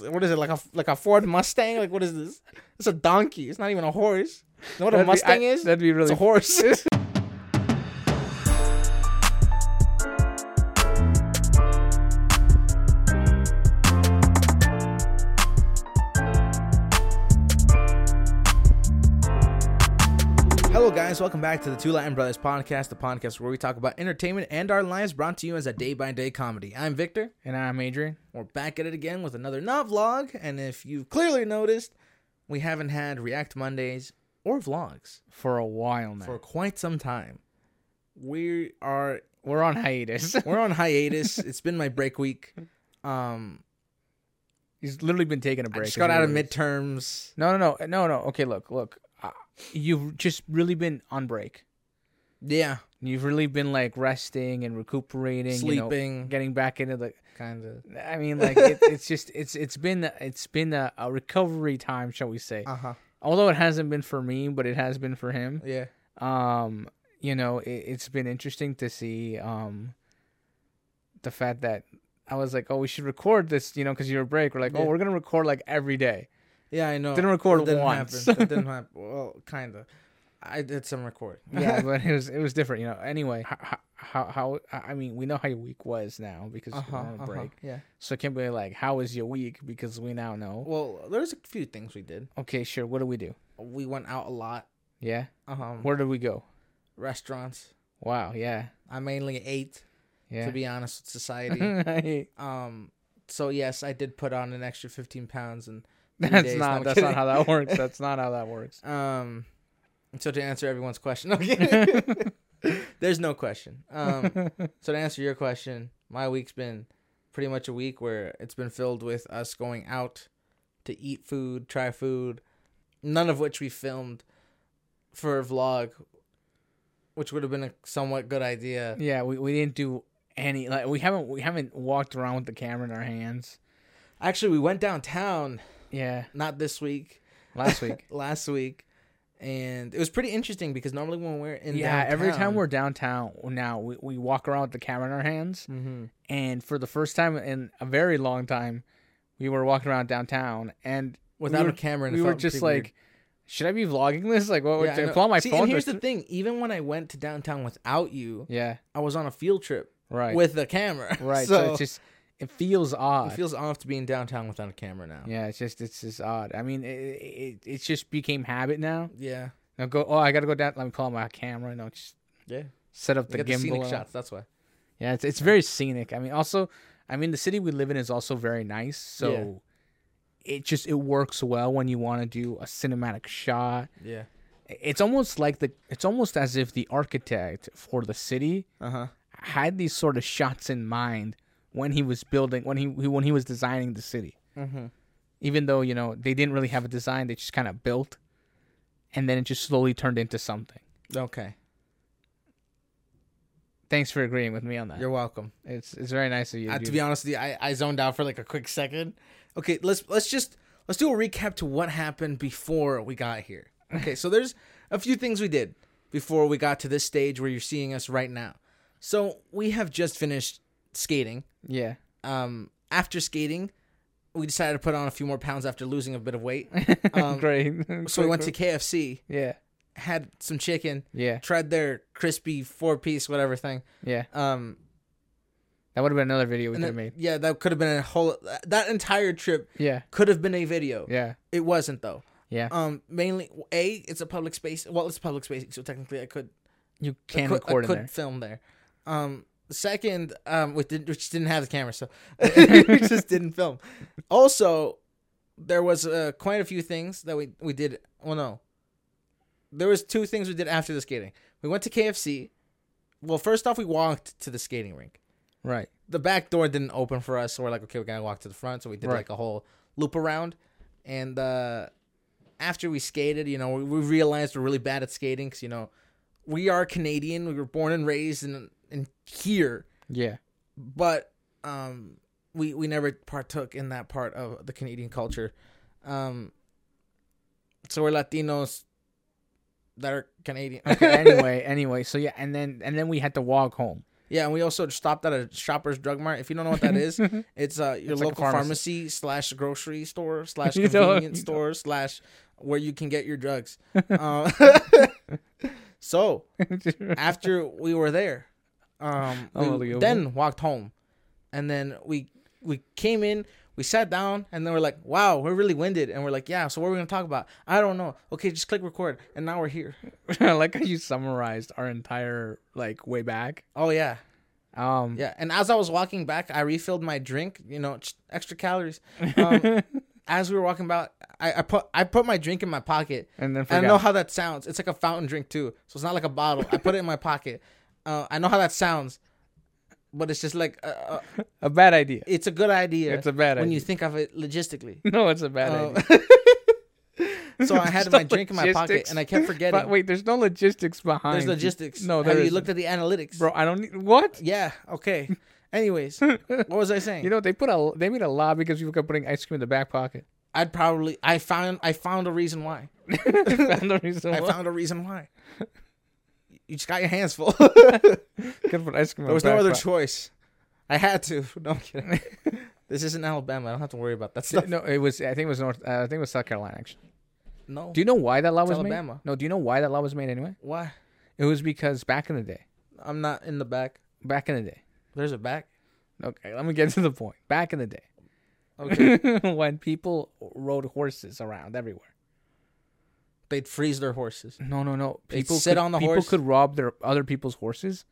what is it like a like a Ford Mustang? Like what is this? It's a donkey. It's not even a horse. You know what a That'd be- Mustang I- is? That'd be It's really a horse. guys. Welcome back to the Two Latin Brothers podcast, the podcast where we talk about entertainment and our lives brought to you as a day by day comedy. I'm Victor. And I'm Adrian. We're back at it again with another not vlog. And if you've clearly noticed, we haven't had React Mondays or vlogs For a while now. for quite some time. We are We're on hiatus. we're on hiatus. it's been my break week. Um, He's literally been taking a break. just got out of He really is. midterms. No, no, no, no, no. Okay, look, look. You've just really been on break. Yeah, You've really been like resting and recuperating, you know, sleeping, getting back into the. kind of. I mean, like it, it's just it's it's been it's been a, a recovery time, shall we say? Uh huh. Although it hasn't been for me, but it has been for him. Yeah. um you know it, it's been interesting to see um the fact that i was like oh we should record this you know because you're a break we're like Yeah. oh we're gonna record like every day Yeah, I know. Didn't record didn't once. Happen. That didn't happen. Well, kind of. I did some recording. yeah but it was it was different you know anyway how how, how i mean we know how your week was now because Uh-huh, we're on a uh-huh, break Yeah. so it can be like how was your week because we now know Well, there's a few things we did. okay sure what do we do We went out a lot. yeah Um, where did we go restaurants. wow yeah I mainly ate, yeah to be honest with society. um, so yes, I did put on an extra 15 pounds and. That's days. Not I'm that's not how that works that's not how that works Um, so to answer everyone's question, okay, there's no question. Um, so to answer your question, my week's been pretty much a week where it's been filled with us going out to eat food, try food, none of which we filmed for a vlog, which would have been a somewhat good idea. Yeah, we, we didn't do any like we haven't we haven't walked around with the camera in our hands. Actually, we went downtown Yeah, not this week, last week. last week, and it was pretty interesting because normally when we're in yeah, every time we're downtown now, we, we walk around with the camera in our hands, Mhm. and for the first time in a very long time, we were walking around downtown, and without we a camera, we were just like, weird. should I be vlogging this? Like, what? Yeah, I I pull out my See, phone. and here's the thing: even when I went to downtown without you, yeah, I was on a field trip right, with the camera. right. So, So, it's just it feels odd. it feels off to be in downtown without a camera now. yeah, it's just it's just odd. I mean, it, it it's just became habit now. Yeah. Now go. Oh, I gotta go down. Let me call my camera. No, just Yeah. set up The get the scenic gimbal. shots. That's why. Yeah, it's it's very scenic. I mean, also, I mean, the city we live in is also very nice. So it just it works well when you want to do a cinematic shot. Yeah. It's almost like the it's almost as if the architect for the city Uh huh. had these sort of shots in mind when he was building when he when he was designing the city. Mm-hmm. Even though you know they didn't really have a design, they just kind of built, and then it just slowly turned into something. Okay. Thanks for agreeing with me on that. You're welcome. It's it's very nice of you. Uh, to be honest with you, I, I zoned out for like a quick second. Okay, let's let's just let's do a recap to what happened before we got here. Okay, so there's a few things we did before we got to this stage where you're seeing us right now. So we have just finished skating. yeah. Um, after skating, we decided to put on a few more pounds after losing a bit of weight. Um, Great. So we went to KFC, Yeah. had some chicken, Yeah. tried their crispy four piece whatever thing. Yeah. Um, That would have been another video we could have made. yeah, that could have been a whole. That entire trip Yeah. could have been a video. Yeah. It wasn't though. Yeah. Um, mainly a it's a public space. Well, it's a public space, so technically I could You I can could, record I could there. film there. Um, second, um, we did which didn't have the camera, so we just didn't film. Also, there was uh, quite a few things that we we did. Well, no, there was two things we did after the skating. We went to KFC. Well, first off, we walked to the skating rink. Right. The back door didn't open for us, so we're like, okay, we gotta walk to the front. So we did Right. like a whole loop around, and uh, after we skated, you know, we, we realized we're really bad at skating because you know we are Canadian. We were born and raised in in here, Yeah. but um, we we never partook in that part of the Canadian culture. Um, so we're Latinos that are Canadian. Okay. anyway, anyway, so yeah, and then and then we had to walk home. Yeah, and we also stopped at a Shoppers Drug Mart. If you don't know what that is, it's uh your It's like local pharmacy. pharmacy slash grocery store slash convenience store slash where you can get your drugs. Uh, so after we were there, um, we then walked home, and then we we came in. We sat down and then we're like, "Wow, we're really winded." And we're like, "Yeah, so what are we gonna talk about?" I don't know. Okay, just click record, and now we're here. I like how you summarized our entire like way back. Oh yeah, Um, Yeah, and as I was walking back, I refilled my drink. You know, extra calories. Um, as we were walking about, I, I put I put my drink in my pocket. and then And I know how that sounds. It's like a fountain drink too, so it's not like a bottle. I put it in my pocket. Uh, I know how that sounds, but it's just like uh, uh, a bad idea. it's a good idea. It's a bad when idea. you think of it logistically. no, it's a bad Uh, idea. so I had my no drink in my pocket, and I kept forgetting. But wait, there's no logistics behind. There's logistics. No, Have there you looked at the analytics, bro. I don't need what. Yeah. Okay. Anyways, what was I saying? You know they put a they made a law because people kept putting ice cream in the back pocket. I'd probably I found I found a reason why. found the reason I why. found a reason why. You just got your hands full. Could put ice cream. there was no other choice. I had to. No I'm kidding. this isn't Alabama. I don't have to worry about that stuff. No, it was. I think it was North. Uh, I think it was South Carolina. Actually, No. do you know why that law It's was Alabama. made? No, do you know why that law was made anyway? Why? It was because back in the day, I'm not in the back. back in the day. There's a back. Okay, let me get to the point. Back in the day, Okay. when people rode horses around everywhere. They'd freeze their horses. No, no, no. They'd People sit could, on the people horse? could rob their other people's horses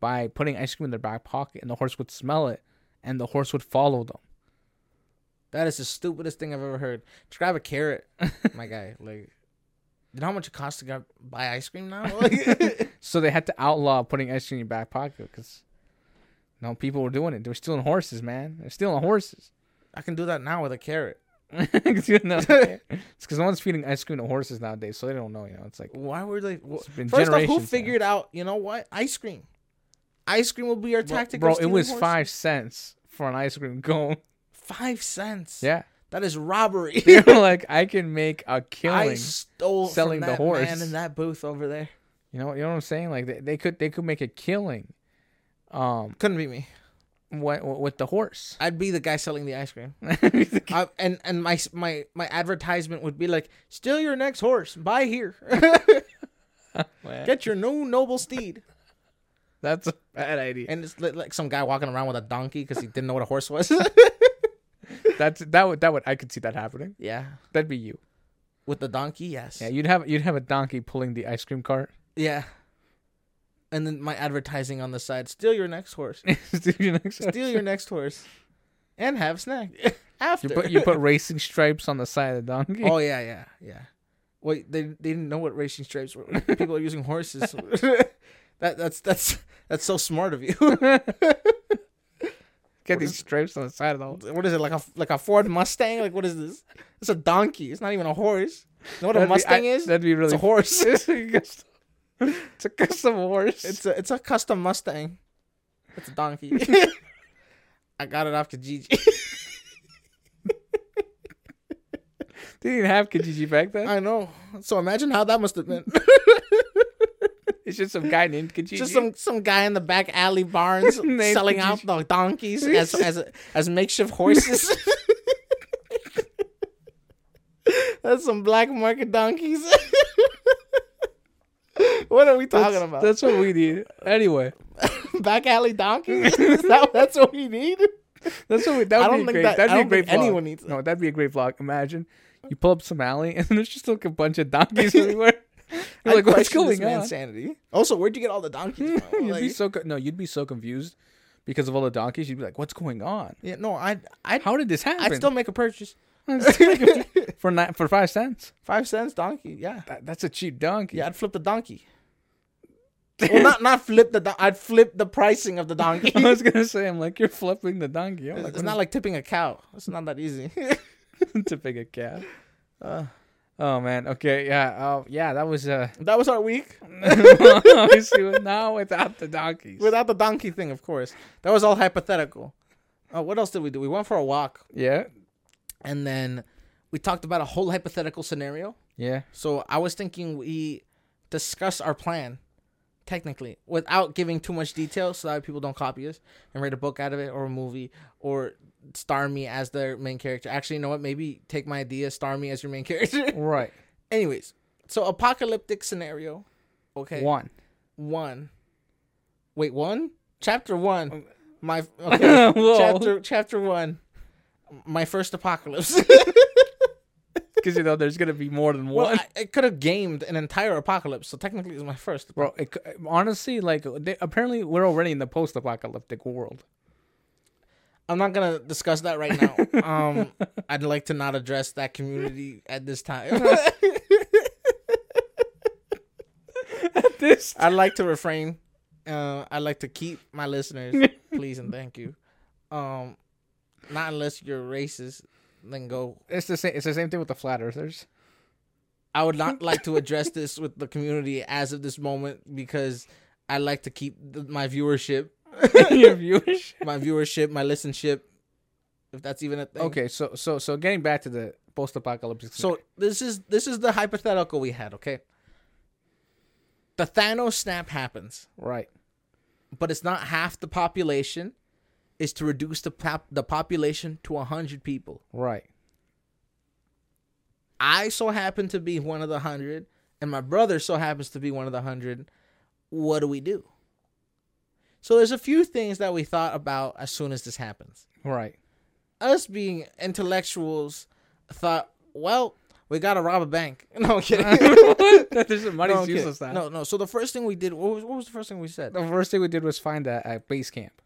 by putting ice cream in their back pocket, and the horse would smell it, and the horse would follow them. That is the stupidest thing I've ever heard. Just grab a carrot, my guy. Like, you know how much it costs to go buy ice cream now? So they had to outlaw putting ice cream in your back pocket because no people were doing it. They were stealing horses, man. They're stealing horses. I can do that now with a carrot. it's because no one's feeding ice cream to horses nowadays, so they don't know. You know, it's like Why were they? been First off, who generations now. figured out? You know what? Ice cream. Ice cream will be our tactic. bro, it was horses. five cents for an ice cream cone. Five cents. Yeah, that is robbery. they were like, I can make a killing. stole selling the horse. man in that booth over there. You know, you know what I'm saying? Like they, they could they could make a killing, um, Couldn't be me. With, with the horse. I'd be the guy selling the ice cream. I, and and my my my advertisement would be like, "Steal your next horse. Buy here. Get your new noble steed." That's a bad idea. And it's like some guy walking around with a donkey because he didn't know what a horse was. That's that would that would I could see that happening. yeah, That'd be you. with the donkey, yes. Yeah, you'd have you'd have a donkey pulling the ice cream cart. Yeah. And then my advertising on the side: steal your next horse. Steal your next- Steal your next horse, and have snack after. You put you put racing stripes on the side of the donkey. oh yeah, yeah, yeah. Wait, they they didn't know what racing stripes were. People are using horses. that that's that's that's so smart of you. Get these stripes on the side of the. Whole... what is it like a like a Ford Mustang? Like what is this? It's a donkey. It's not even a horse. You know what a That'd be- Mustang I- is? That'd be really. It's a horse. It's, a custom, it's a custom horse. It's a it's a custom Mustang. It's a donkey. I got it off Kijiji. they didn't have Kijiji back then. I know. So imagine how that must have been. It's just some guy named Kijiji. Just some some guy in the back alley barns selling out the donkeys as as as makeshift horses. That's some black market donkeys. what are we talking that's, about? That's what we need. Anyway, back alley donkeys? Is that, that's what we need. that's what we. That would I don't be think great. that- that'd be great anyone needs No, that'd be a great vlog. Imagine you pull up some alley and there's just like a bunch of donkeys everywhere. You're like, what's going on? man's sanity. Also, where'd you get all the donkeys from? You'd be so co- no. You'd be so confused because of all the donkeys. You'd be like, what's going on? yeah, no, I I How did this happen? I'd still make a purchase. for ni- for five cents. Five cents donkey. Yeah. That, that's a cheap donkey. Yeah, I'd flip the donkey. well, not not flip the. Don- I'd flip the pricing of the donkey. I was gonna say, I'm like, you're flipping the donkey. I'm like, it's not like tipping a cow. It's not that easy. tipping a cat. Uh, Oh man. Okay. Yeah. Oh yeah. That was uh. that was our week obviously, now without the donkeys. without the donkey thing, of course. That was all hypothetical. Uh, what else did we do? We went for a walk, yeah. And then we talked about a whole hypothetical scenario. Yeah. So I was thinking we discuss our plan technically, without giving too much detail, so that people don't copy us and write a book out of it or a movie or star me as their main character. Actually, you know what? Maybe take my idea, star me as your main character. Right. Anyways, so apocalyptic scenario. Okay. One. One. Wait, one? Chapter one. My okay. Chapter chapter one. My first apocalypse. Because you know there's gonna be more than well, one. I, I could have gamed an entire apocalypse, so technically it's my first. Bro, it, honestly, like they, apparently we're already in the post-apocalyptic world. I'm not gonna discuss that right now. um, I'd like to not address that community at this time. At this I'd like to refrain. Uh, I'd like to keep my listeners, please and thank you. Um, not unless you're racist, then go. it's the same. It's the same thing with the flat earthers. I would not like to address this with the community as of this moment because I like to keep the, my viewership, Your viewers. my viewership, my listenership, if that's even a thing. Okay, so so so getting back to the post-apocalyptic. So this is this is the hypothetical we had. Okay. The Thanos snap happens, right, but it's not half the population. Is to reduce the pop- the population to hundred people. right, I so happen to be one of the hundred, and my brother so happens to be one of the hundred. What do we do? So there's a few things that we thought about as soon as this happens. right. Us being intellectuals thought, well, we gotta rob a bank. No I'm kidding. There's some money's no, useless now. no, no. So the first thing we did, what was, what was the first thing we said? The first thing we did was find a, a base camp.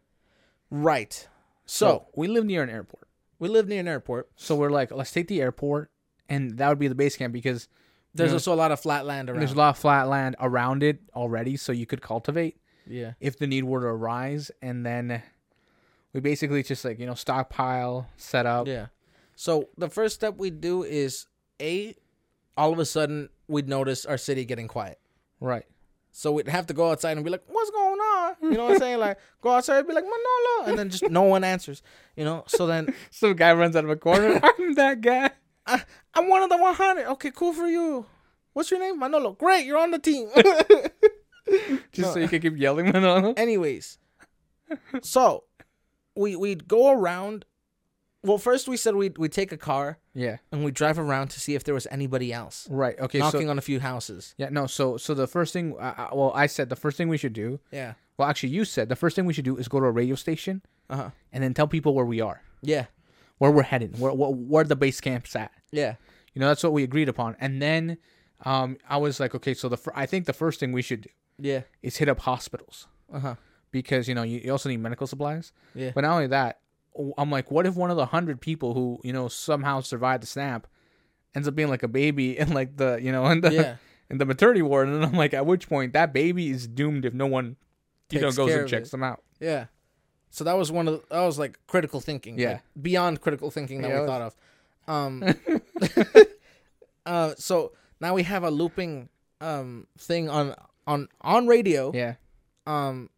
Right. So, So we live near an airport. we live near an airport. So we're like, let's take the airport, and that would be the base camp because There's Yeah. also a lot of flat land around. there's a lot of flat land around it already, so you could cultivate yeah. if the need were to arise, and then we basically just like you know stockpile, set up. Yeah. So the first step we do is a, all of a sudden we'd notice our city getting quiet. Right. So we'd have to go outside and be like, "What's going on?" You know what I'm saying? Like go outside and be like, "Manolo," and then just no one answers. You know. So then Some guy runs out of a corner. I'm that guy. I, I'm one of the 100. Okay, cool for you. What's your name? Manolo. Great, you're on the team. Just No. so you can keep yelling Manolo. Anyways, so we we'd go around. Well, first we said we'd we take a car Yeah. and we drive around to see if there was anybody else Right. Okay. knocking so on a few houses. yeah, no. So so the first thing, uh, uh, well, I said the first thing we should do. Yeah. Well, actually, you said the first thing we should do is go to a radio station Uh huh. and then tell people where we are, Yeah. where we're heading, where where, where the base camp's at. Yeah. You know, that's what we agreed upon. And then um, I was like, okay, so the fir- I think the first thing we should do Yeah. is hit up hospitals Uh huh. because you know you, you also need medical supplies. Yeah. But not only that, I'm like, what if one of the hundred people who you know somehow survived the snap ends up being like a baby in like the you know in the Yeah. in the maternity ward, and I'm like, at which point that baby is doomed if no one you know goes and checks it. them out. Yeah. So that was one of the, that was like critical thinking. Yeah. like, beyond critical thinking that Yeah, we thought of. Um. uh. So now we have a looping um thing on on on radio. Yeah, Um.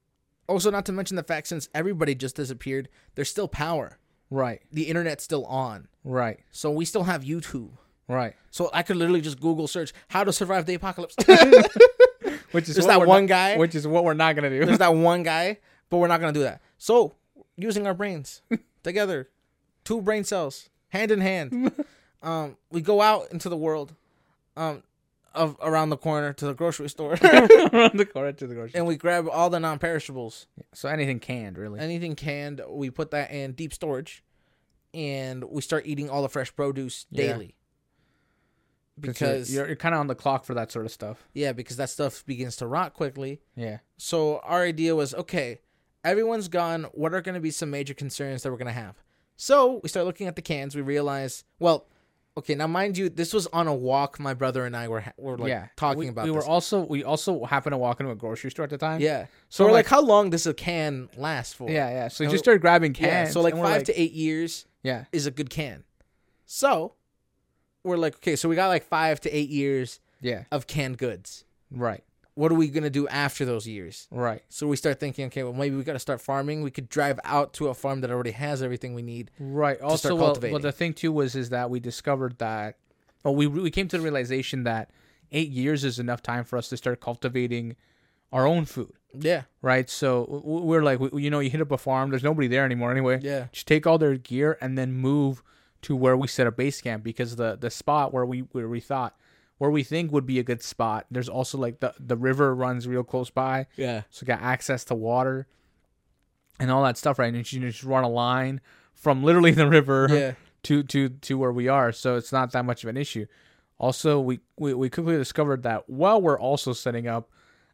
Also, not to mention the fact since everybody just disappeared, there's still power. right, The internet's still on, right, so we still have YouTube. right. So I could literally just Google search how to survive the apocalypse. Which is There's that one not- guy. Which is what we're not gonna do. There's that one guy, but we're not gonna do that. So using our brains together, two brain cells, hand in hand, um, we go out into the world, um, of around the corner to the grocery store, Around the corner to the grocery. and we grab all the non-perishables, So anything canned, really. anything canned. We put that in deep storage, and we start eating all the fresh produce Yeah. daily. Because you're, you're kind of on the clock for that sort of stuff. yeah, because that stuff begins to rot quickly. Yeah, So our idea was okay, everyone's gone. What are going to be some major concerns that we're going to have? So we start looking at the cans. We realize, well, okay, now mind you, this was on a walk. My brother and I were were like yeah. talking we, about. We this. were also we also happened to walk into a grocery store at the time. yeah. So So we're like- like, how long does a can last for? yeah, yeah. So you And just started grabbing Yeah. cans. So like five to eight years yeah, is a good can. So we're like, okay, so we got like five to eight years yeah. of canned goods. Right, What are we gonna do after those years? right, So we start thinking, okay, well maybe we got to start farming. We could drive out to a farm that already has everything we need. right. Also, start well, well, the thing too was is that we discovered that, well, we we came to the realization that eight years is enough time for us to start cultivating our own food, Yeah. right? So we're like, you know, you hit up a farm, there's nobody there anymore anyway. Yeah. Just take all their gear and then move to where we set a base camp because the the spot where we where we thought where we think would be a good spot. There's also like the the river runs real close by, Yeah. so got access to water and all that stuff, right? And you just run a line from literally the river Yeah. to to to where we are, so it's not that much of an issue. Also, we we, we quickly discovered that while we're also setting up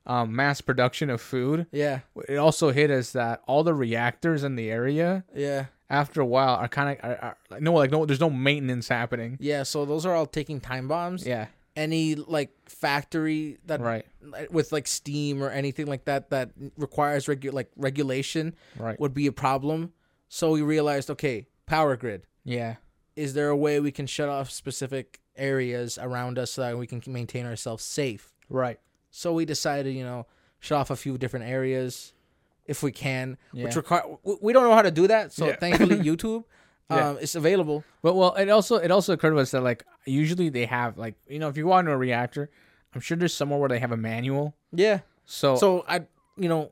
um, mass production of food, Yeah. it also hit us that all the reactors in the area Yeah. after a while are kind of are, are, like no like no there's no maintenance happening. Yeah. So those are all taking time bombs. Yeah, Any like factory that right, with like steam or anything like that that requires regu- like regulation right, would be a problem. So we realized, okay, power grid. yeah, Is there a way we can shut off specific areas around us so that we can maintain ourselves safe? right, So we decided, you know, shut off a few different areas if we can, Yeah. which require we don't know how to do that. So Yeah. thankfully, YouTube, Yeah. um, it's available. But well, it also it also occurred to us that like usually they have like you know if you go into a reactor, I'm sure there's somewhere where they have a manual. Yeah. So, So I, you know,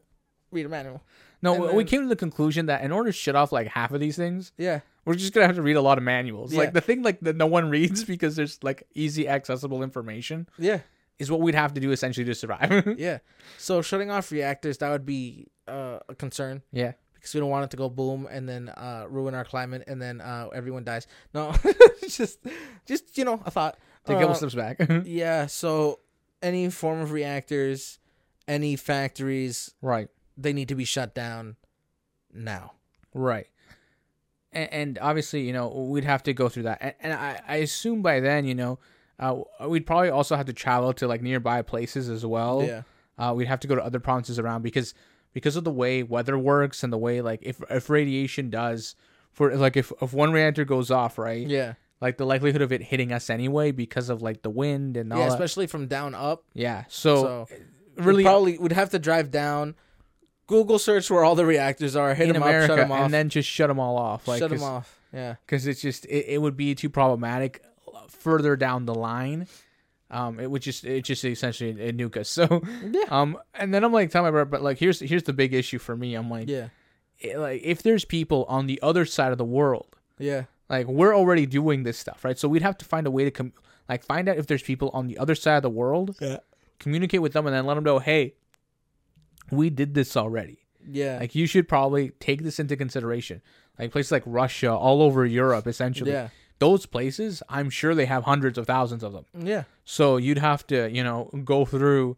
read a manual. no, and we then- came to the conclusion that in order to shut off like half of these things, Yeah. we're just gonna have to read a lot of manuals. Yeah. Like the thing like that no one reads because there's like easy accessible information Yeah. is what we'd have to do essentially to survive. Yeah. So shutting off reactors that would be uh, a concern yeah. Because we don't want it to go boom and then uh, ruin our climate and then uh, everyone dies. No, just just you know a thought. Take a couple Uh, steps back. Yeah. So any form of reactors, any factories, right. they need to be shut down now. Right. And, and obviously, you know, we'd have to go through that. And, and I, I assume by then, you know, uh, we'd probably also have to travel to like nearby places as well. Yeah. Uh, we'd have to go to other provinces around because because of the way weather works and the way like if if radiation does for like if if one reactor goes off, right? Yeah. Like the likelihood of it hitting us anyway because of like the wind and all Yeah. that. Especially from down up. Yeah. So, So really really, probably would have to drive down. Google search where all the reactors are. Hit them America up. Shut them off. and then just shut them all off. Like shut them off. Yeah. because it's just it, it would be too problematic further down the line. Um, it would just it just essentially a nuke us. So Yeah. um, and then I'm like telling my brother, but like here's here's the big issue for me. I'm like, Yeah. it- like if there's people on the other side of the world, Yeah. like we're already doing this stuff, right? So we'd have to find a way to com- like find out if there's people on the other side of the world, Yeah. communicate with them, and then let them know, hey, we did this already. Yeah. Like you should probably take this into consideration. Like places like Russia, all over Europe, essentially. Yeah. Those places, I'm sure they have hundreds of thousands of them. Yeah. So you'd have to, you know, go through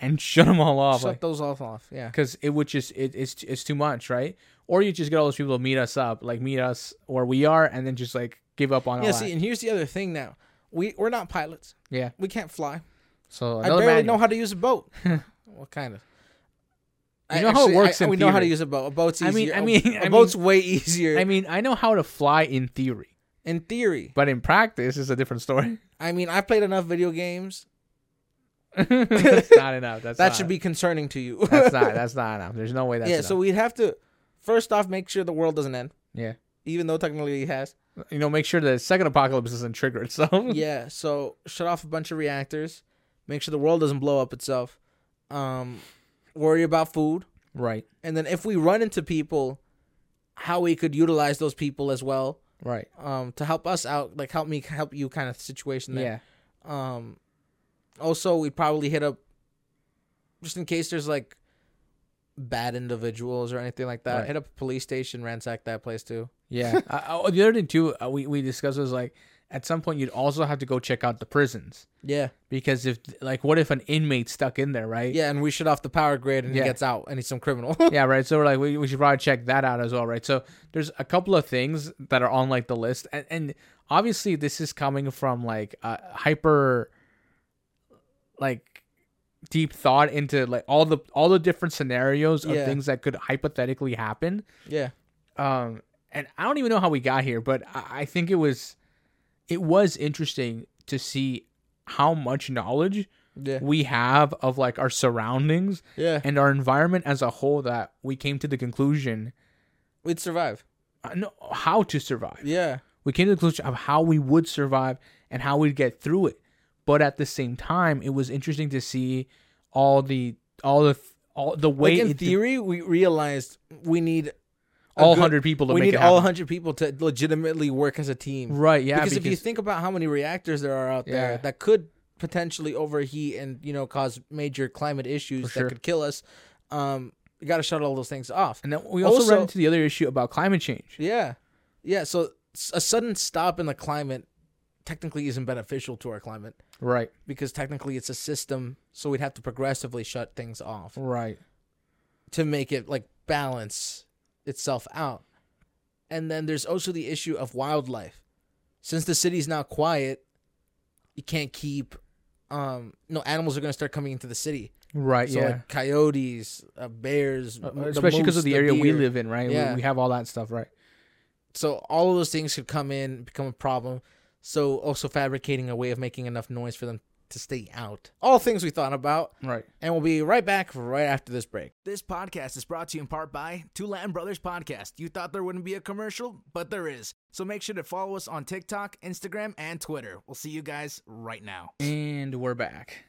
and shut them all off, Shut those off off. Yeah. because it would just it, it's it's too much, right? Or you just get all those people to meet us up, like meet us where we are, and then just like give up on Yeah. See, that. and here's the other thing. Now, we we're not pilots. Yeah. We can't fly. So I barely manual. know how to use a boat. what kind of? You know how it works I, in we know how to use a boat. A boat's I easier. mean- I mean- a, I mean- boat's way easier I mean, I know how to fly in theory, in theory. but in practice, it's a different story. I mean, I've played enough video games. that's not enough. That's that not- should be concerning to you. That's not. That's not enough. There's no way that's yeah. enough. So we'd have to first off make sure the world doesn't end, yeah. even though technically it has. You know, make sure the second apocalypse doesn't trigger itself. yeah. So shut off a bunch of reactors. Make sure the world doesn't blow up itself. Um, worry about food. Right. and then if we run into people how we could utilize those people as well Right. um to help us out like help me help you kind of situation Yeah. um also we'd probably hit up just in case there's like bad individuals or anything like that Right. hit up a police station ransack that place too Yeah. the other thing too, uh, we we discussed was like at some point you'd also have to go check out the prisons yeah because if like what if an inmate stuck in there, right? yeah and we shut off the power grid and Yeah. he gets out and he's some criminal yeah, right. So we're like, we, we should probably check that out as well, right? So there's a couple of things that are on like the list, and, and obviously this is coming from like uh, hyper, like deep thought into like all the all the different scenarios of Yeah. things that could hypothetically happen. yeah Um, and I don't even know how we got here, but I, I think it was, it was interesting to see how much knowledge yeah we have of like our surroundings yeah and our environment as a whole that we came to the conclusion we'd survive uh, no, how to survive. yeah We came to the conclusion of how we would survive and how we'd get through it. But at the same time, it was interesting to see all the all the all the way Like in theory, we realized we need all good- hundred people to we make need it all hundred people to legitimately work as a team. Right? Yeah. because, Because, if you think about how many reactors there are out there Yeah. that could potentially overheat and you know cause major climate issues sure. that could kill us, um, you got to shut all those things off. and then we also, Also- run into the other issue about climate change. Yeah, yeah. So a sudden stop in the climate technically isn't beneficial to our climate Right. because technically it's a system, so we'd have to progressively shut things off Right. to make it like balance itself out. And then there's also the issue of wildlife. Since the city's now quiet, you can't keep um no animals are going to start coming into the city. Right. So yeah. like coyotes, uh, bears, Uh, Especially because of the area we live in, right? We- Yeah. We, have all that stuff, right? So all of those things could come in, become a problem. So also fabricating a way of making enough noise for them to stay out. All things we thought about. Right. And we'll be right back right after this break. This podcast is brought to you in part by Two Latin Brothers Podcast. You thought there wouldn't be a commercial, but there is. So make sure to follow us on TikTok, Instagram, and Twitter. We'll see you guys right now. And we're back.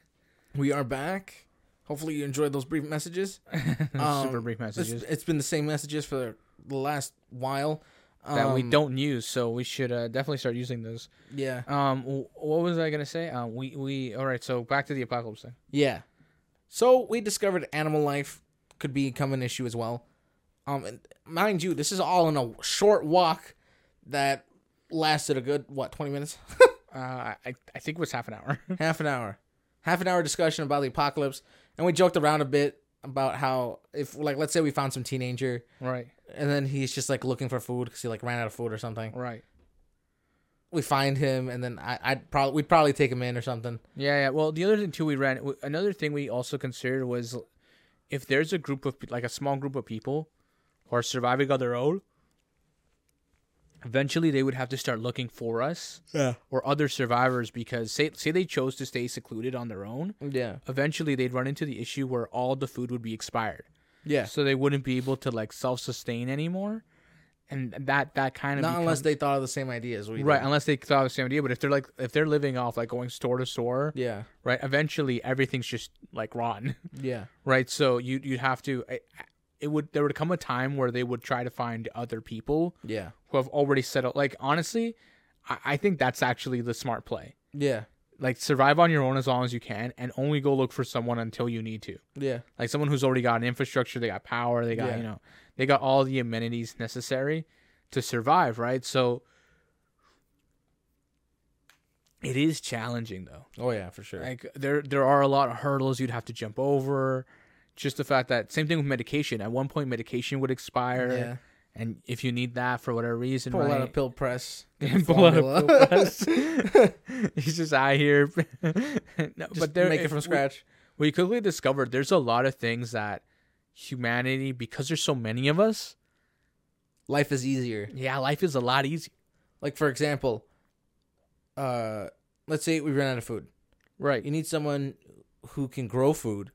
We are back. Hopefully you enjoyed those brief messages. Um, Super brief It's- messages it's been the same messages for the last while. That we Um, don't use, so we should uh, definitely start using those. Yeah. Um, w- what was I gonna say? Um, we we all right. So back to the apocalypse thing. Yeah. So we discovered animal life could become an issue as well. Um, and mind you, this is all in a short walk that lasted a good what twenty minutes, Uh, I I think it was half an hour. half an hour, half an hour discussion about the apocalypse, and we joked around a bit about how if like let's say we found some teenager right. and then he's just like looking for food because he like ran out of food or something. Right. We find him and then I I'd probably we'd probably take him in or something. Yeah, yeah. Well, the other thing too, we ran. w- Another thing we also considered was if there's a group of pe- like a small group of people who are surviving on their own. Eventually, they would have to start looking for us Yeah. or other survivors because say say they chose to stay secluded on their own. Yeah. Eventually, they'd run into the issue where all the food would be expired, Yeah. so they wouldn't be able to like self sustain anymore, and that that kind of Not unless they thought of the same idea as we right did. unless they thought of the same idea. But if they're like if they're living off like going store to store, Yeah. right? Eventually, everything's just like rotten, Yeah. right? So you you'd have to. I- It would there would come a time where they would try to find other people Yeah. who have already settled. Like honestly, I, I think that's actually the smart play. Yeah. Like survive on your own as long as you can, and only go look for someone until you need to. Yeah. Like someone who's already got an infrastructure, they got power, they got Yeah. you know, they got all the amenities necessary to survive, right? So it is challenging though. Oh yeah, for sure. Like there there are a lot of hurdles you'd have to jump over. Just the fact that same thing with medication. At one point, medication would expire, yeah. and if you need that for whatever reason, Pull right? out a pill press. Pull out a pill press. He's just out here. no, Just but there, make it from scratch. we quickly discovered there's a lot of things that humanity, because there's so many of us, Life is easier. yeah, life is a lot easier. Like for example, uh, let's say we run out of food. Right. You need someone who can grow food,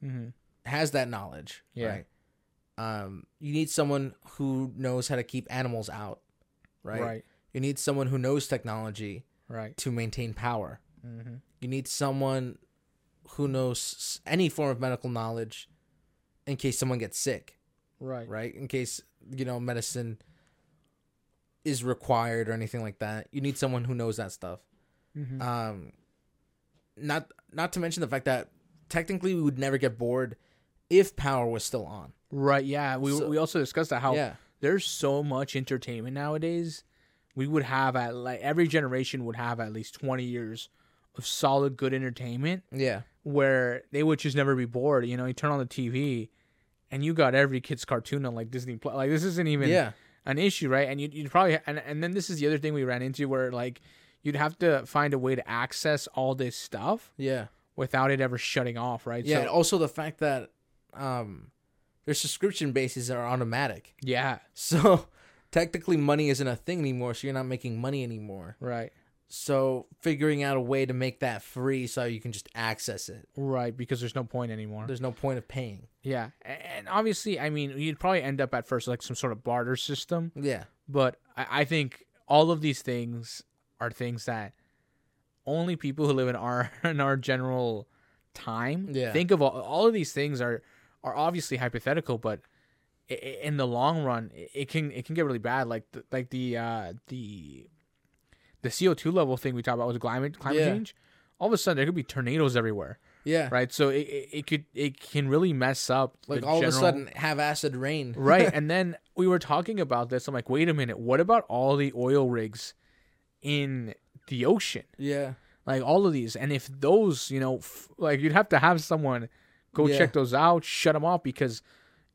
hmm has that knowledge. Yeah. Right. Um, you need someone who knows how to keep animals out. Right. Right. You need someone who knows technology Right. to maintain power. hmm You need someone who knows any form of medical knowledge in case someone gets sick. Right. right? In case you know medicine is required or anything like that. You need someone who knows that stuff. hmm Um, not not to mention the fact that technically we would never get bored if power was still on. Right. Yeah. We So- we also discussed that how yeah, there's so much entertainment nowadays. We would have at like every generation would have at least 20 years of solid good entertainment yeah, where they would just never be bored. You know, you turn on the TV and you got every kid's cartoon on like Disney Plus. Like this isn't even yeah, an issue, right? And you'd, you'd probably and and then this is the other thing we ran into where like you'd have to find a way to access all this stuff yeah, without it ever shutting off, right? yeah. and So, also the fact that um, their subscription bases are automatic, yeah, so technically money isn't a thing anymore. So you're not making money anymore. right. So figuring out a way to make that free so you can just access it. Right, because there's no point anymore. There's no point of paying. Yeah, and obviously, I mean, you'd probably end up at first like some sort of barter system, Yeah. but I, I think all of these things are things that only people who live in our in our general time. Yeah. Think of all, all of these things are are obviously hypothetical, but in the long run, it can it can get really bad. Like the, like the uh, the the CO two level thing we talked about with climate climate Yeah. change. All of a sudden, there could be tornadoes everywhere, Yeah. right? So it, it, it could it can really mess up Like all of a sudden have acid rain. right? And then we were talking about this. I'm like, wait a minute, what about all the oil rigs in the ocean? Yeah. like all of these and if those you know f- like you'd have to have someone go Yeah. check those out shut them off because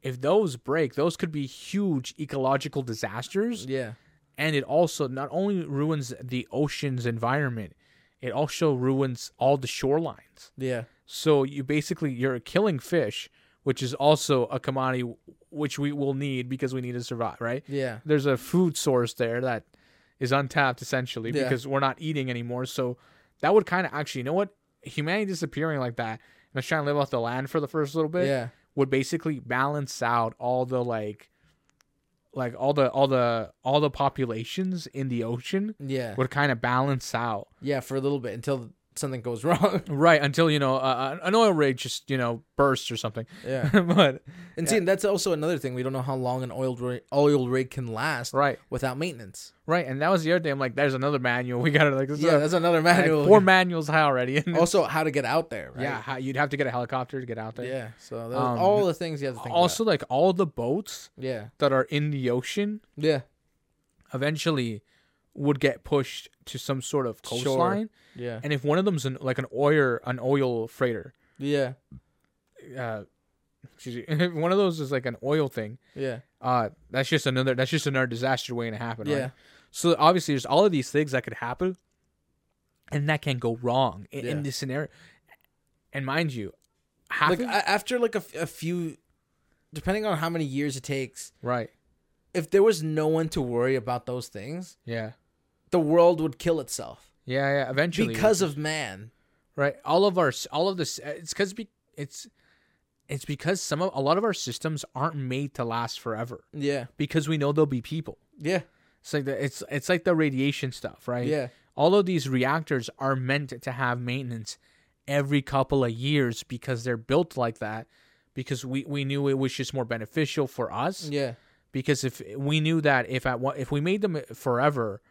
if those break those could be huge ecological disasters Yeah. and it also not only ruins the ocean's environment it also ruins all the shorelines Yeah. so you basically you're killing fish which is also a commodity which we will need because we need to survive right Yeah. there's a food source there that is untapped essentially Yeah. because we're not eating anymore. So that would kind of actually, you know what? Humanity disappearing like that and us trying to live off the land for the first little bit Yeah. would basically balance out all the like, like all the all the all the populations in the ocean Yeah. would kind of balance out Yeah. For a little bit until something goes wrong. right until you know uh, an oil rig just you know bursts or something. yeah. but And see, that's also another thing. We don't know how long an oil rig, oil rig can last right, without maintenance. right, and that was the other thing. I'm like, there's another manual. We gotta like, this Yeah, a- that's another like, manual. four manuals high already. And also, how to get out there, right? Yeah, how, you'd have to get a helicopter to get out there. Yeah. So Um, all the things you have to think about. Also, like all the boats. Yeah. that are in the ocean Yeah. eventually would get pushed to some sort of coastline. Yeah. And if one of them's an, like an oil an oil freighter, Yeah. uh, excuse me, if one of those is like an oil thing, Yeah. uh, that's just another that's just another disaster waiting to happen. Yeah. Right? So obviously, there's all of these things that could happen, and that can go wrong in, in this scenario. And mind you, half Like after like a, a few, depending on how many years it takes, right, if there was no one to worry about those things, yeah, the world would kill itself yeah, yeah. Eventually, because of man. right all of our all of this uh, it's because be, it's it's because some of a lot of our systems aren't made to last forever Yeah. because we know there'll be people Yeah. it's like the, it's it's like the radiation stuff right Yeah. all of these reactors are meant to have maintenance every couple of years because they're built like that because we, we knew it was just more beneficial for us Yeah. Because if we knew that if at one if we made them forever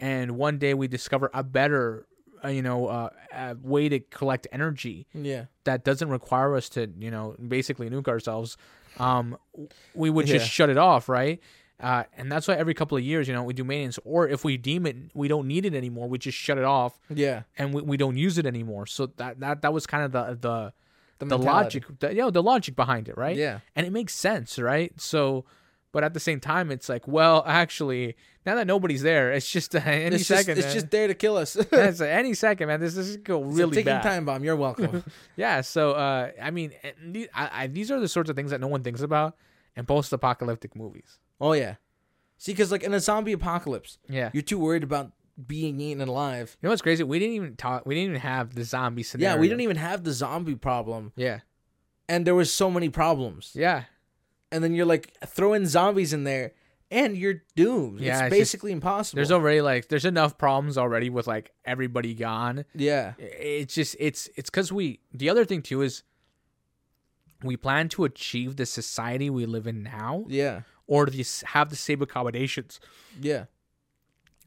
and one day we discover a better uh, you know uh, a way to collect energy Yeah. that doesn't require us to you know basically nuke ourselves um we would just Yeah. shut it off right uh, and that's why every couple of years you know we do maintenance or if we deem it we don't need it anymore we just shut it off Yeah. and we, we don't use it anymore so that that that was kind of the the The, the logic the, you know the logic behind it right Yeah. and it makes sense, right? So, but at the same time, it's like, well, actually, now that nobody's there, it's just uh, any It's just, second. it's man. just there to kill us. it's any second, man. This, this is go a really ticking bad. time bomb. You're welcome. Yeah. So, uh, I mean, and I, I, these are the sorts of things that no one thinks about in post-apocalyptic movies. oh yeah. See, because like in a zombie apocalypse, Yeah. you're too worried about being eaten alive. You know what's crazy? We didn't even talk. We didn't even have the zombie scenario. Yeah, we didn't even have the zombie problem, Yeah. and there was so many problems. Yeah. And then you're like throwing zombies in there, and you're doomed. Yeah, it's it's just- basically impossible. There's already like there's enough problems already with like everybody gone. yeah, it's just it's it's because we the other thing too is we plan to achieve the society we live in now yeah, or the, have the same accommodations yeah,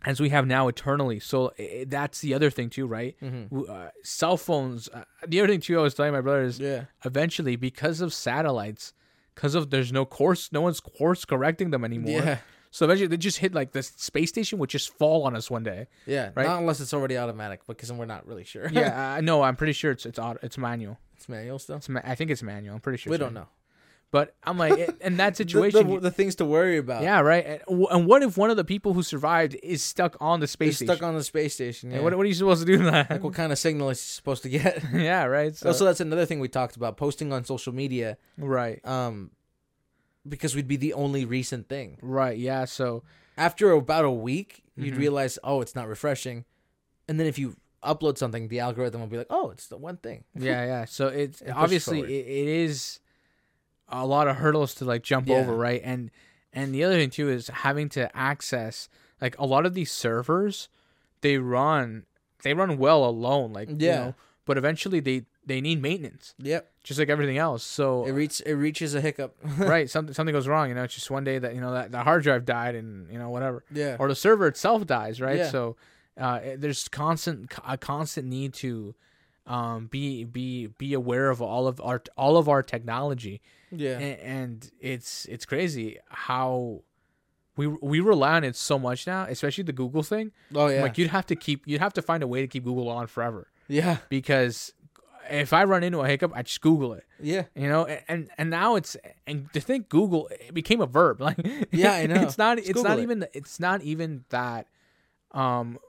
as we have now eternally so i that's the other thing too right Mhm. Uh, cell phones uh, the other thing too i was telling my brother is yeah, eventually because of satellites because of there's no course no one's course correcting them anymore yeah, so eventually they just hit like the space station would just fall on us one day yeah. Right? Not unless it's already automatic, because we're not really sure. yeah uh, no i'm pretty sure it's it's auto, it's manual it's manual still. it's ma- i think it's manual i'm pretty sure We don't know. But I'm like, in- that situation, the, the, things to worry about. yeah, right. And, w- and what if one of the people who survived is stuck on the space station? Stuck on the space station. Yeah. What, what are you supposed to do that? like what kind of signal is he supposed to get? yeah, right. So, also, that's another thing we talked about: posting on social media. right, Um, because we'd be the only recent thing. right. Yeah. So After about a week, you'd Mhm. realize, oh, it's not refreshing, and then if you upload something, the algorithm will be like, oh, it's the one thing. yeah, yeah. So it's obviously it, it is a lot of hurdles to like jump Yeah. over, right? And and the other thing too is having to access like a lot of these servers, they run they run well alone, like you Yeah. know, but eventually they they need maintenance, Yep. just like everything else. So It reaches it reaches a hiccup. right, something something goes wrong. You know, it's just one day that you know that the hard drive died and you know whatever, yeah. or the server itself dies. Right. Yeah. So uh, it- there's constant a constant need to um, be be be aware of all of our all of our technology, yeah. and, and it's it's crazy how. We, we rely on it so much now, especially the Google thing. oh yeah. Like you'd have to keep you'd have to find a way to keep Google on forever yeah. because if I run into a hiccup, I just Google it. Yeah. You know, and and, now it's and to think Google it became a verb. Like Yeah, I know. It's not. Just it's Google not it. even. It's not even that. Um,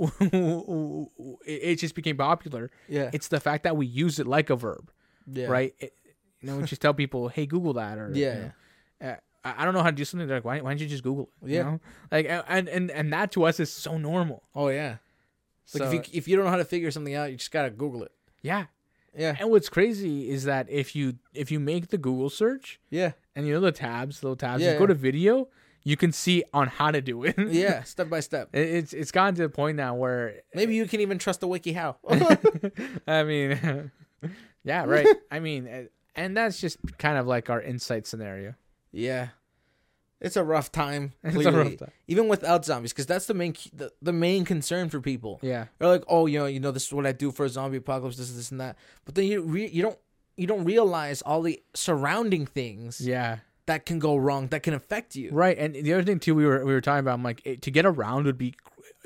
it, just became popular. Yeah. It's the fact that we use it like a verb, yeah. right? It, you know, we just tell people, "Hey, Google that," or you Yeah. know, uh, I don't know how to do something. They're like, why, why don't you just Google it? You Yeah. know? like and and and that to us is so normal. Oh yeah. Like So, if you if you don't know how to figure something out, you just gotta Google it. yeah, Yeah. And what's crazy is that if you if you make the Google search Yeah. and you know the tabs, little tabs, Yeah, you go to video, you can see on how to do it. Yeah. Step by step. It- it's it's gotten to the point now where Maybe you can even trust the wiki how. I mean, yeah, right. I mean, and that's just kind of like our insight scenario. yeah. It's a rough time. It's a rough time. Even without zombies, because that's the main the, the main concern for people. Yeah, They're like, oh, you know, you know, this is what I do for a zombie apocalypse, this, this, and that. But then you re- you don't you don't realize all the surrounding things yeah, that can go wrong, that can affect you. right. And the other thing too, we were we were talking about, I'm like, it, to get around would be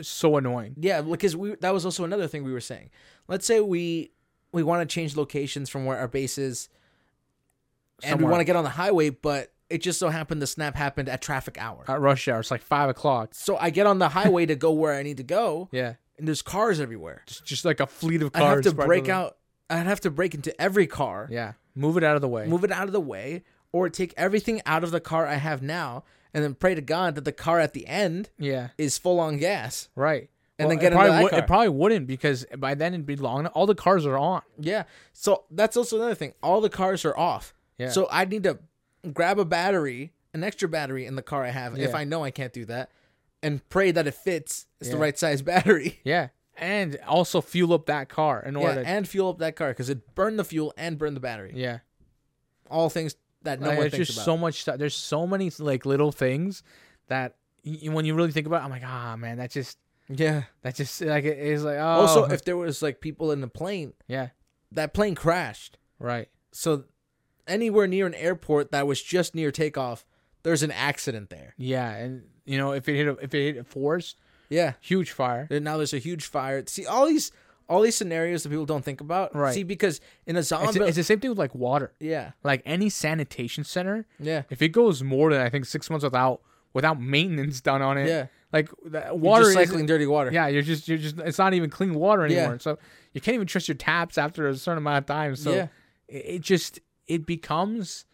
so annoying. Yeah, because we that was also another thing we were saying. Let's say we we want to change locations from where our base is, and we want to get on the highway, but it just so happened the snap happened at traffic hour. At rush hour, it's like five o'clock. So I get on the highway to go where I need to go, Yeah, and there's cars everywhere. just just like a fleet of cars. I have to break out. I'd have to break into every car, Yeah, move it out of the way. move it out of the way, or take everything out of the car I have now, and then pray to God that the car at the end Yeah, is full on gas. right. And then get into probably would-. It probably wouldn't because by then it'd be long. All the cars are on. Yeah. So that's also another thing. All the cars are off. Yeah. So I need to grab a battery, an extra battery in the car I have, if I know I can't do that, and pray that it fits. It's the right size battery. Yeah, and also fuel up that car in Yeah, order. to, and fuel up that car because it burned the fuel and burned the battery. yeah. All things that no Like, one thinks just about. so much stuff. There's so many like little things that y- when you really think about, it, I'm like, ah, man, that just yeah. that just like it is like oh Also, if there was like people in the plane, yeah, that plane crashed. right, So anywhere near an airport that was just near takeoff, there's an accident there. yeah, and you know if it hit a, if it hit a forest, Yeah. huge fire. And now there's a huge fire. See all these all these scenarios that people don't think about. Right. See, because in a It's, zombie, it's the same thing with like water. yeah, Like any sanitation center, yeah, if it goes more than I think six months without without maintenance done on it, yeah. like that Water just cycling dirty water. Yeah, you're just you're just it's not even clean water anymore. Yeah. So you can't even trust your taps after a certain amount of time. So Yeah. it, it just it becomes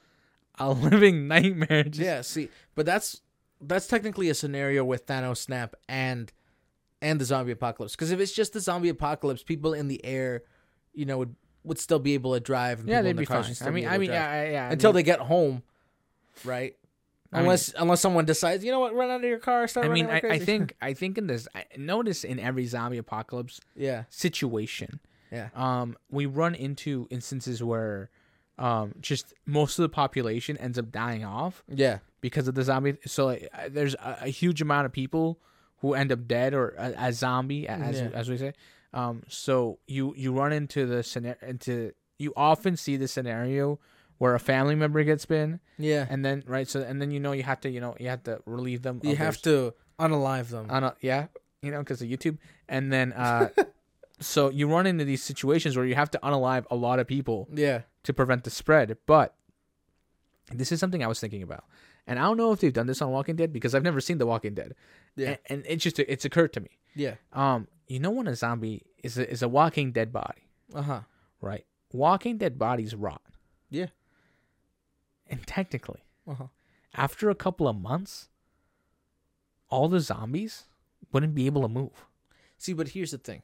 a living nightmare. Just, yeah. See, but that's that's technically a scenario with Thanos snap and and the zombie apocalypse. Because if it's just the zombie apocalypse, people in the air, you know, would would still be able to drive. And yeah, they'd be fine. I mean, I mean, yeah, yeah, yeah. until I mean, they get home, right? I mean- Unless unless someone decides, you know what, run out of your car, start I mean, I, I think I think in this, I notice in every zombie apocalypse yeah, situation, yeah, um, we run into instances where, um, just most of the population ends up dying off yeah, because of the zombie. So like, there's a, a huge amount of people who end up dead or a, a zombie, as Yeah. as we say. Um, so you you run into the scenario into you often see the scenario where a family member gets bitten, yeah. and then right so and then you know you have to you know you have to relieve them. You have to unalive them. a, yeah you know because of YouTube, and then uh, so you run into these situations where you have to unalive a lot of people yeah, to prevent the spread. But this is something I was thinking about, and I don't know if they've done this on Walking Dead because I've never seen The Walking Dead. Yeah. and, and it just it's occurred to me. yeah. Um, you know when a zombie is a, is a walking dead body, Uh huh. right? Walking dead bodies rot, Yeah. and technically, Uh huh. after a couple of months, all the zombies wouldn't be able to move. See, but here's the thing.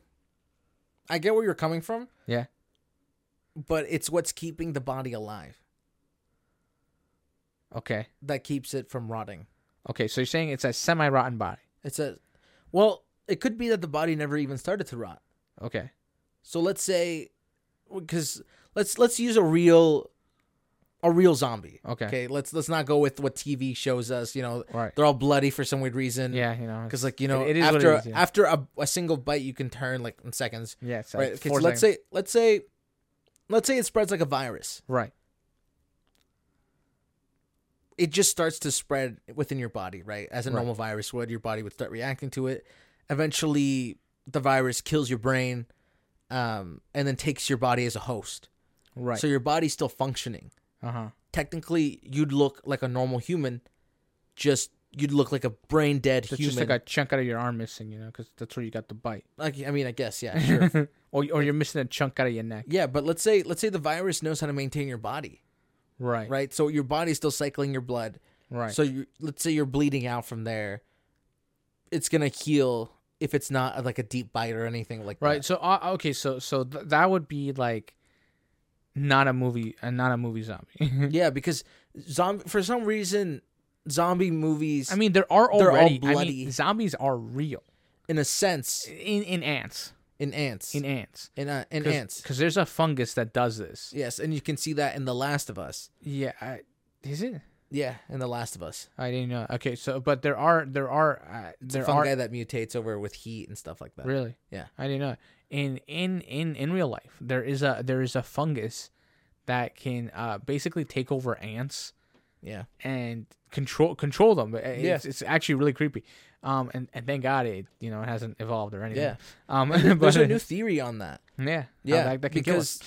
I get where you're coming from, Yeah, but it's what's keeping the body alive okay, that keeps it from rotting. okay. So you're saying it's a semi rotten body. It's a, well, it could be that the body never even started to rot. Okay, So let's say because let's let's use a real a real zombie. Okay. Okay. Let's let's not go with what TV shows us. You know, Right. they're all bloody for some weird reason. Yeah, you know. Because like you know, It- it it after is, yeah. after a, a single bite, you can turn like in seconds. yeah, it's right. Okay, so let's seconds. say let's say let's say it spreads like a virus. right. It just starts to spread within your body, right? As a Right. normal virus would, your body would start reacting to it. Eventually, the virus kills your brain, um, and then takes your body as a host. Right. So your body's still functioning. uh huh. Technically, you'd look like a normal human. Just you'd look like a brain dead It's human. just like a chunk out of your arm missing, you know, because that's where you got the bite. like I mean, I guess yeah, sure. or or you're missing a chunk out of your neck. yeah, but let's say let's say the virus knows how to maintain your body, Right. right? So your body's still cycling your blood. Right. So you let's say you're bleeding out from there. It's gonna heal if it's not like a deep bite or anything like right. that. So uh, okay. So so th- that would be like not a movie, uh, not a movie zombie. Yeah, because zombie for some reason zombie movies. I mean, there are They're all already. I bloody. mean, zombies are real in a sense, in in ants. In ants, In ants. in uh, in Cause, ants. Because there's a fungus that does this. Yes, and you can see that in The Last of Us. Yeah. I, is it? Yeah, in The Last of Us. I didn't know. Okay. So, but there are there are uh, there a fungi are that mutates over with heat and stuff like that. really. Yeah. I didn't know. In in in in real life, there is a there is a fungus that can uh basically take over ants Yeah. and control control them. It's, Yeah. it's actually really creepy. Um, and, and thank God it you know it hasn't evolved or anything. Yeah. Um, but, There's a new theory on that. yeah, Yeah, that, that can kill us.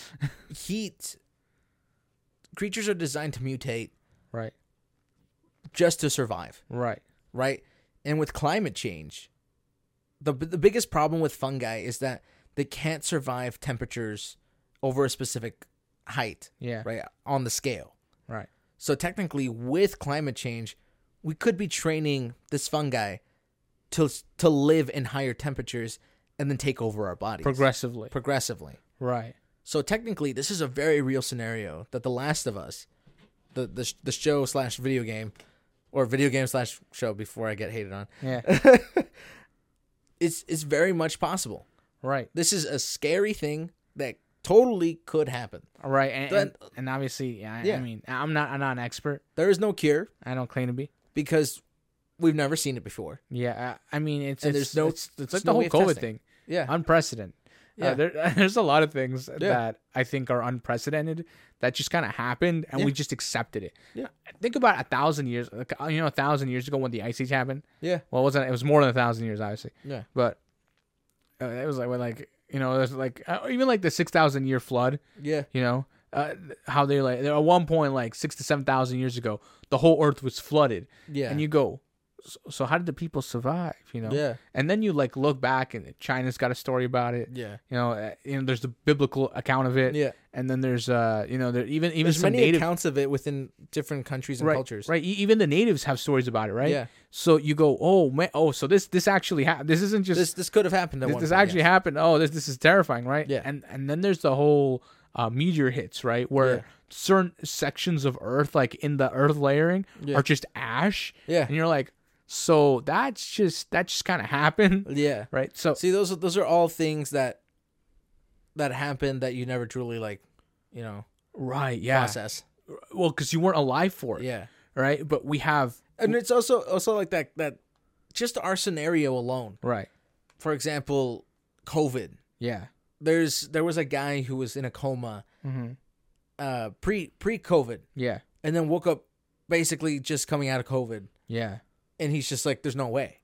because heat creatures are designed to mutate Right, just to survive, right, right? And with climate change, the the biggest problem with fungi is that they can't survive temperatures over a specific height, yeah, right, on the scale. right, So technically, with climate change, we could be training this fungi to to live in higher temperatures and then take over our bodies progressively. progressively. Right, So technically, this is a very real scenario that The Last of Us, the the, the show slash video game, or video game slash show before I get hated on, yeah, it's it's very much possible. right, This is a scary thing that totally could happen. right, and, Then- and, and obviously, yeah, I, Yeah. I mean, I'm not I'm not an expert. There is no cure I don't claim to be. because we've never seen it before. Yeah, I, I mean, it's And it's, there's no- it's, it's there's like no the whole COVID testing. thing, Yeah, unprecedented. Yeah. Uh, there, there's a lot of things that I think are unprecedented that just kind of happened, and we just accepted it. Yeah. Think about a thousand years, like, uh, you know, a thousand years ago when the ice age happened. yeah, Well, it wasn't. It was more than a thousand years, obviously. yeah, But uh, it was like when, like, you know, there's like uh, even like the six thousand year flood. yeah, You know, uh, how they like at one point like six to seven thousand years ago, the whole earth was flooded, yeah, and you go, so, so how did the people survive? You know, yeah, and then you like look back and China's got a story about it. yeah, You know, uh, you know, there's the biblical account of it, yeah. and then there's uh, you know, there even even There's some many native accounts of it within different countries and right, cultures. right. Even the natives have stories about it, right? Yeah. So you go, oh man, oh, so this this actually happened. This isn't just This this could have happened. This, one this point, actually yes. happened. Oh, this this is terrifying, right? Yeah. And and then there's the whole uh, meteor hits, right, where Yeah. certain sections of Earth, like in the Earth layering, Yeah. are just ash, Yeah, and you're like, so that's just that just kind of happened, yeah. right? So See, those are those are all things that that happen that you never truly like, you know, right, yeah. process. Well, because you weren't alive for it, Yeah, right? But we have and it's also also like that that just our scenario alone. right, For example, COVID. yeah, There's there was a guy who was in a coma, mm-hmm. uh, pre pre COVID, yeah, and then woke up basically just coming out of COVID, yeah, and he's just like, "There's no way,"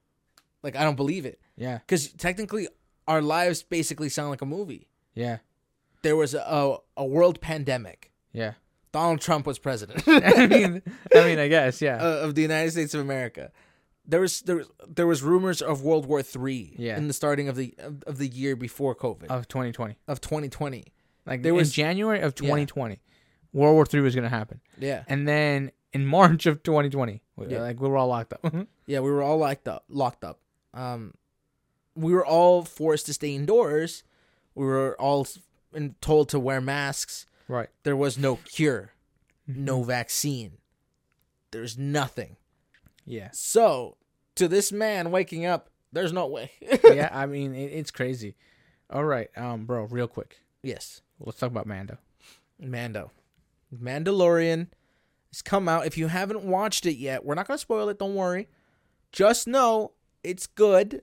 like I don't believe it, yeah, because technically our lives basically sound like a movie. yeah, There was a a, world pandemic. yeah. Donald Trump was president. I mean, I mean, I guess, yeah, uh, of the United States of America. There was there was there was rumors of World War Three Yeah. in the starting of the of, of the year before COVID of 2020. of 2020. Like There in was- January of 2020, World War Three was gonna happen, Yeah, and then in March of 2020, Yeah. like we were all locked up. yeah, we were all locked up, locked up. Um, we were all forced to stay indoors. We were all told to wear masks. right. There was no cure, no Mm-hmm. vaccine. There's nothing. Yeah. So to this man waking up, there's no way. yeah. I mean, it, it's crazy. All right, um, bro. Real quick, yes. Let's talk about Mando. Mando. Mandalorian come out. If you haven't watched it yet, we're not going to spoil it. Don't worry. Just know it's good.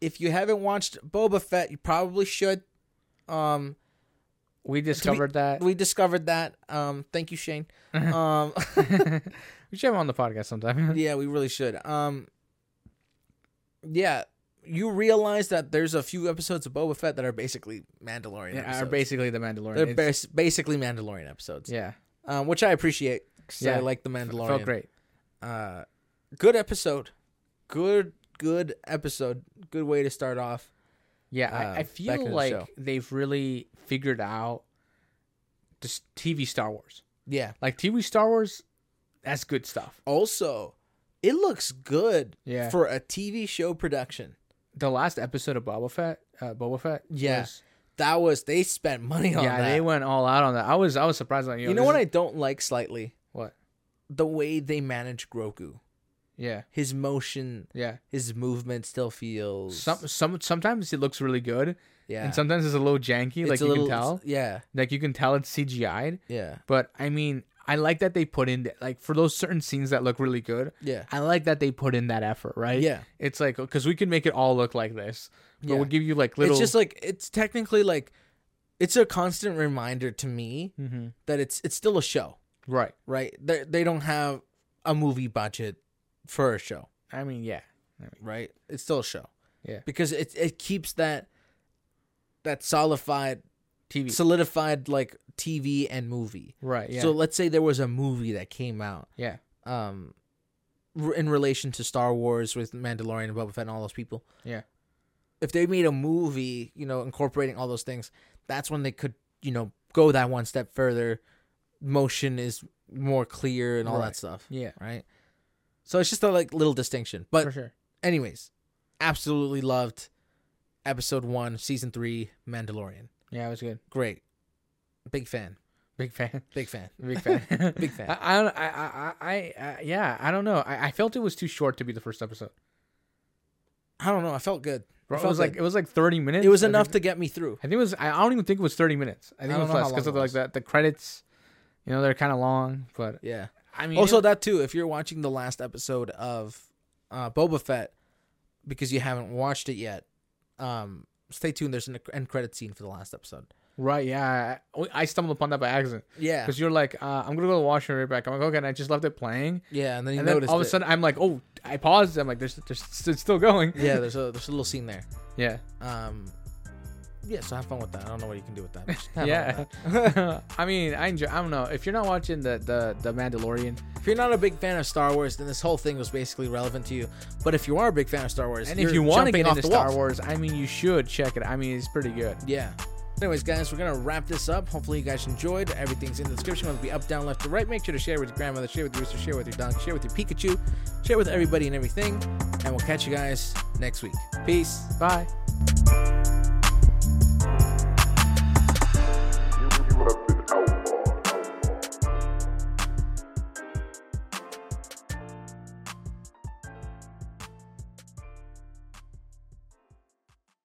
If you haven't watched Boba Fett, you probably should. Um, We discovered that. we discovered that. Um, thank you, Shane. um, we should have him on the podcast sometime. yeah, we really should. Um, yeah, you realize that there's a few episodes of Boba Fett that are basically Mandalorian. Yeah, are basically the Mandalorian. They're basically Mandalorian episodes. yeah, um, which I appreciate. 'Cause I like the Mandalorian. felt great. Uh, good episode. Good, good episode. Good way to start off. Yeah, uh, I, I feel the like they've really figured out this TV Star Wars. Yeah. Like TV Star Wars, that's good stuff. Also, it looks good Yeah. for a TV show production. The last episode of Boba Fett, uh, Boba Fett, Yeah. was- That was they spent money on yeah, that. they went all out on that. I was, I was surprised. Like, you know what I don't like slightly? The way they manage Grogu. Yeah, His motion, yeah. his movement still feels Some, some, sometimes it looks really good, yeah. and sometimes it's a little janky. It's like you little, can tell, Yeah, like you can tell it's CGI'd. yeah, But I mean, I like that they put in like for those certain scenes that look really good. yeah, I like that they put in that effort, right? yeah. It's like because we can make it all look like this, but Yeah. we'll give you like little. It's just like it's technically like it's a constant reminder to me Mhm. that it's it's still a show, right. right? They they don't have a movie budget for a show, I mean, yeah, right? It's still a show. Yeah. Because it it keeps that that solidified TV. solidified like TV and movie. right. Yeah. So let's say there was a movie that came out yeah. um in relation to Star Wars with Mandalorian and Boba Fett and all those people. Yeah. If they made a movie, you know, incorporating all those things, that's when they could, you know, go that one step further. Motion is more clear and all Right. that stuff, Yeah. right? So it's just a like little distinction. But for sure. anyways, absolutely loved episode 1, season 3 Mandalorian. Yeah, it was good. Great. Big fan. Big fan. Big fan. Big fan. Big fan. I, I, don't- I, I, I, I, uh, yeah, I don't know. I, I felt it was too short to be the first episode. I don't know, I felt good. Bro, it felt was like good. it was like thirty minutes. it was I enough think. to get me through. I think it was. I don't even think it was thirty minutes. I think I it don't was know how less because of like was. the the credits. You know, they're kind of long, but Yeah. I mean, Also, it- that too. If you're watching the last episode of uh, Boba Fett because you haven't watched it yet, um, stay tuned. There's an end credit scene for the last episode. right? Yeah, I, I stumbled upon that by accident Yeah, because you're like, uh, I'm gonna go to the washroom right back. I'm like, okay, and I just left it playing, yeah, and then you and then noticed all of a it. sudden I'm like, oh, I paused. I'm like, there's, there's, it's still going. yeah, there's a there's a little scene there. Yeah, Um, yeah, so have fun with that. I don't know what you can do with that. yeah. with that. I mean, I enjoy. I don't know if you're not watching the the the Mandalorian, if you're not a big fan of Star Wars, then this whole thing was basically relevant to you. But if you are a big fan of Star Wars, and if you want to get into Star walls. Wars, I mean, you should check it. I mean, it's pretty good. Yeah. Anyways, guys, we're gonna wrap this up. Hopefully, you guys enjoyed. Everything's in the description. Whether it be up, down, left, or right. Make sure to share with your grandmother, share with your rooster, share with your dog, share with your Pikachu, share with everybody and everything. And we'll catch you guys next week. Peace. Bye.